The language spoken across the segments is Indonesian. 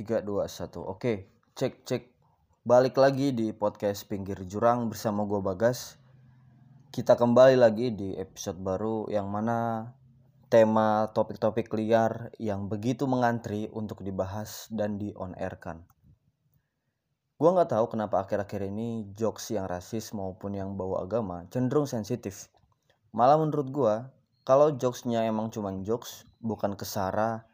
3, 2, 1 Oke cek cek. Balik lagi di podcast Pinggir Jurang bersama gue Bagas. Kita kembali lagi di episode baru yang mana tema topik-topik liar yang begitu mengantri untuk dibahas dan di on air kan Gue gak tahu kenapa akhir-akhir ini jokes yang rasis maupun yang bawa agama cenderung sensitif. Malah menurut gue kalau jokesnya emang cuman jokes bukan kesara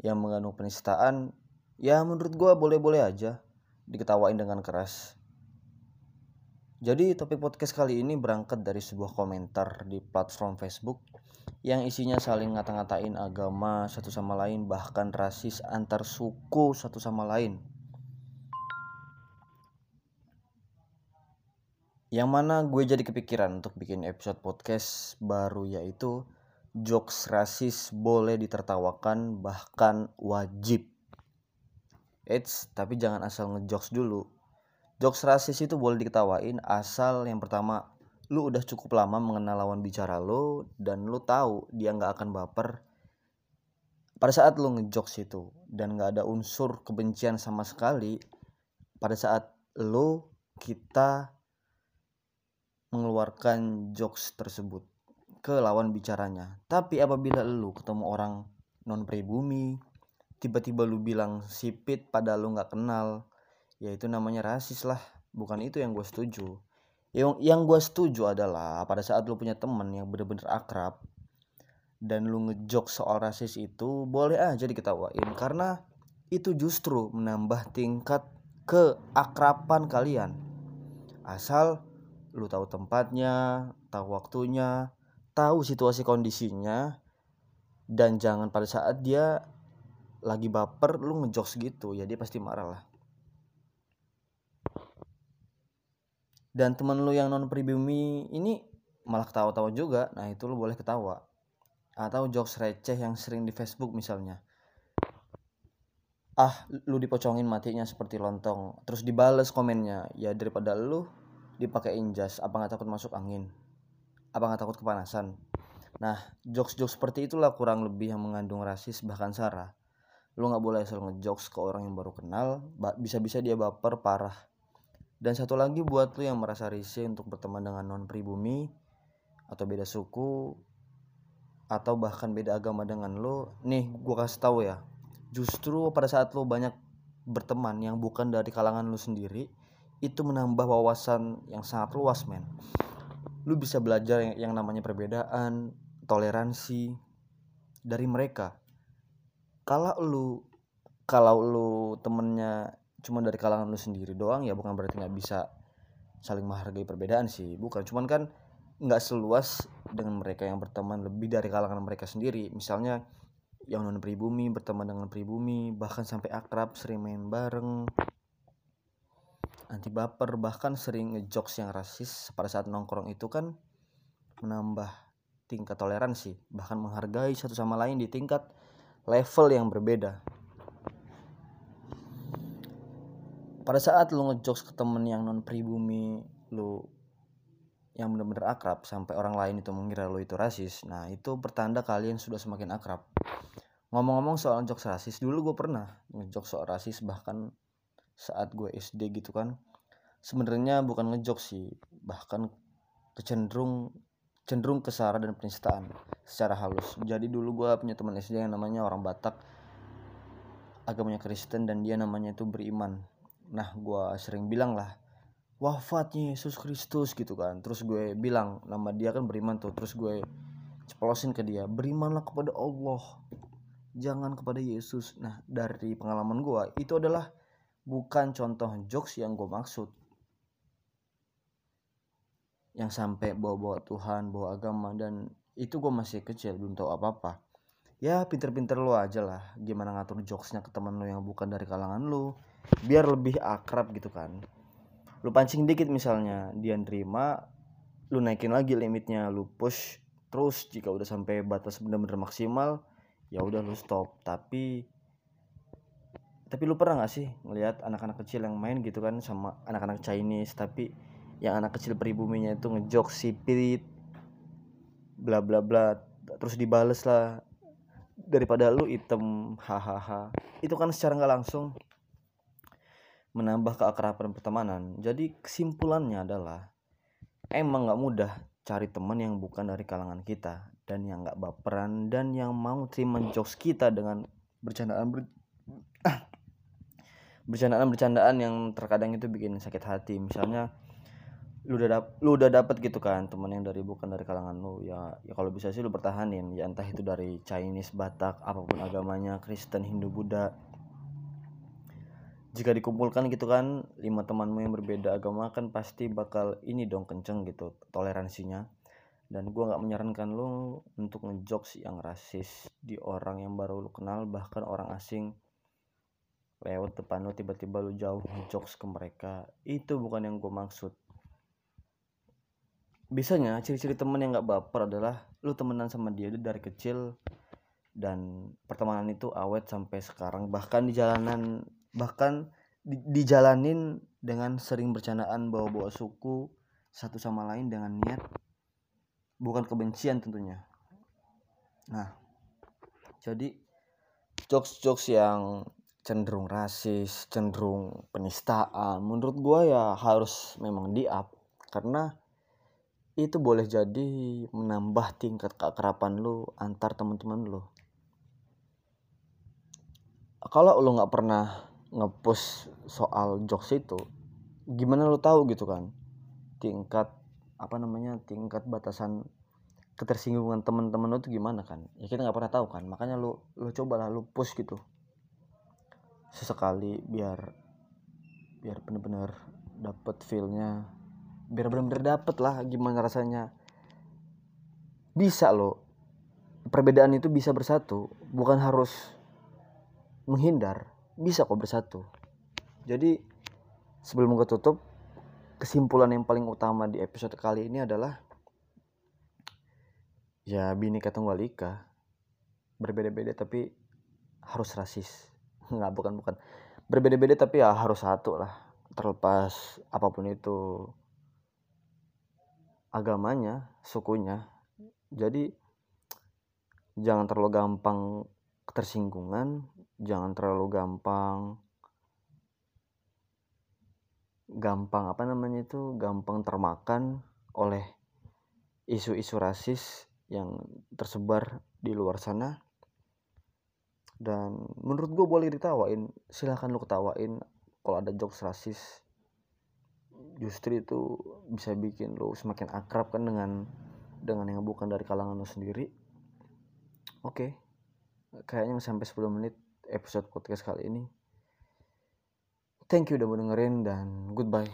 yang mengandung penistaan ya menurut gue boleh-boleh aja diketawain dengan keras jadi topik podcast kali ini berangkat dari sebuah komentar di platform Facebook yang isinya saling ngata-ngatain agama satu sama lain bahkan rasis antar suku satu sama lain yang mana gue jadi kepikiran untuk bikin episode podcast baru yaitu jokes rasis boleh ditertawakan bahkan wajib. Eits, tapi jangan asal ngejokes dulu. Jokes rasis itu boleh diketawain asal yang pertama lu udah cukup lama mengenal lawan bicara lo dan lu tahu dia nggak akan baper pada saat lu ngejokes itu dan nggak ada unsur kebencian sama sekali pada saat lu kita mengeluarkan jokes tersebut ke lawan bicaranya. Tapi apabila lu ketemu orang non pribumi, tiba-tiba lu bilang sipit pada lu nggak kenal, ya itu namanya rasis lah. Bukan itu yang gue setuju. Yang yang gue setuju adalah pada saat lu punya temen yang bener-bener akrab dan lu ngejok soal rasis itu boleh aja diketawain karena itu justru menambah tingkat keakraban kalian. Asal lu tahu tempatnya, tahu waktunya, tahu situasi kondisinya dan jangan pada saat dia lagi baper lu ngejokes gitu ya dia pasti marah lah. Dan temen lu yang non pribumi ini malah ketawa-tawa juga. Nah itu lu boleh ketawa. Atau jokes receh yang sering di Facebook misalnya. Ah lu dipocongin matinya seperti lontong. Terus dibales komennya. Ya daripada lu dipakein jas apa nggak takut masuk angin? Apa nggak takut kepanasan? Nah jokes-jokes seperti itulah kurang lebih yang mengandung rasis bahkan sara lu nggak boleh asal ngejokes ke orang yang baru kenal bisa-bisa dia baper parah. Dan satu lagi buat lu yang merasa risih untuk berteman dengan non pribumi atau beda suku atau bahkan beda agama dengan lo nih gua kasih tahu ya. Justru pada saat lo banyak berteman yang bukan dari kalangan lu sendiri itu menambah wawasan yang sangat luas men. Lu bisa belajar yang namanya perbedaan toleransi dari mereka kalau lu kalau lu temennya cuma dari kalangan lu sendiri doang ya bukan berarti nggak bisa saling menghargai perbedaan sih. Bukan cuman kan nggak seluas dengan mereka yang berteman lebih dari kalangan mereka sendiri. Misalnya yang non pribumi berteman dengan pribumi bahkan sampai akrab sering main bareng anti baper bahkan sering ngejokes yang rasis pada saat nongkrong itu kan menambah tingkat toleransi bahkan menghargai satu sama lain di tingkat level yang berbeda. Pada saat lu ngejokes ke temen yang non pribumi lu yang benar-benar akrab sampai orang lain itu mengira lo itu rasis nah itu pertanda kalian sudah semakin akrab. Ngomong-ngomong soal jokes rasis dulu gue pernah ngejokes soal rasis bahkan saat gue SD gitu kan. Sebenarnya bukan ngejok sih bahkan kecenderung cenderung kesara dan penistaan secara halus. Jadi dulu gue punya teman SD yang namanya orang Batak agamanya Kristen dan dia namanya itu beriman. Nah gue sering bilang lah wafatnya Yesus Kristus gitu kan. Terus gue bilang nama dia kan beriman tuh. Terus gue ceplosin ke dia berimanlah kepada Allah jangan kepada Yesus. Nah dari pengalaman gue itu adalah bukan contoh jokes yang gue maksud yang sampai bawa-bawa Tuhan bawa agama dan itu gue masih kecil belum tahu apa-apa. Ya pinter-pinter lo aja lah gimana ngatur jokesnya ke teman lo yang bukan dari kalangan lo biar lebih akrab gitu kan. Lu pancing dikit misalnya dia nerima lu naikin lagi limitnya lu push terus jika udah sampai batas bener-bener maksimal ya udah lu stop. Tapi tapi lu pernah gak sih ngelihat anak-anak kecil yang main gitu kan sama anak-anak Chinese tapi yang anak kecil peribuminya itu ngejok sipit bla bla bla terus dibales lah. Daripada lu item hahaha. Itu kan secara nggak langsung menambah keakraban pertemanan. Jadi kesimpulannya adalah emang nggak mudah cari teman yang bukan dari kalangan kita dan yang nggak baperan dan yang mau terima jokes kita dengan bercandaan ber... bercandaan bercandaan yang terkadang itu bikin sakit hati. Misalnya lu udah dap lu udah dapet gitu kan teman yang dari bukan dari kalangan lu. Ya ya kalau bisa sih lu pertahanin. Ya entah itu dari Chinese Batak apa pun agamanya Kristen Hindu Buddha. Jika dikumpulkan gitu kan lima temanmu yang berbeda agama kan pasti bakal ini dong kenceng gitu toleransinya. Dan gua nggak menyarankan lu untuk ngejokes yang rasis di orang yang baru lu kenal bahkan orang asing. Lewat depan lu tiba-tiba lu jauh ngejokes ke mereka. Itu bukan yang gue maksud bisanya ciri-ciri temen yang gak baper adalah lu temenan sama dia dari kecil dan pertemanan itu awet sampai sekarang. Bahkan di jalanan bahkan di, dijalanin dengan sering bercandaan bawa-bawa suku satu sama lain dengan niat bukan kebencian tentunya. Nah jadi jokes-jokes yang cenderung rasis cenderung penistaan menurut gua ya harus memang di up karena itu boleh jadi menambah tingkat keakraban lu antar teman-teman lu. Kalau lu nggak pernah ngepost soal jokes itu gimana lu tahu gitu kan? Tingkat apa namanya tingkat batasan ketersinggungan teman-teman lu tuh gimana kan? Ya kita nggak pernah tahu kan? Makanya lu lu cobalah lu post gitu. Sesekali biar biar bener-bener dapet feelnya biar benar-benar dapet lah gimana rasanya. Bisa loh. Perbedaan itu bisa bersatu. Bukan harus menghindar. Bisa kok bersatu. Jadi sebelum gue tutup kesimpulan yang paling utama di episode kali ini adalah ya Bhinneka Tunggal Ika berbeda-beda tapi harus rasis. Nggak bukan bukan. Berbeda-beda tapi ya harus satu lah. Terlepas apa pun itu agamanya, sukunya. Jadi jangan terlalu gampang ketersinggungan, jangan terlalu gampang gampang apa namanya itu gampang termakan oleh isu-isu rasis yang tersebar di luar sana dan menurut gue boleh ditawain silahkan lu ketawain kalau ada jokes rasis justru itu bisa bikin lo semakin akrab kan dengan dengan yang bukan dari kalangan lo sendiri oke okay. kayaknya sampai 10 menit episode podcast kali ini thank you udah mau dengerin dan goodbye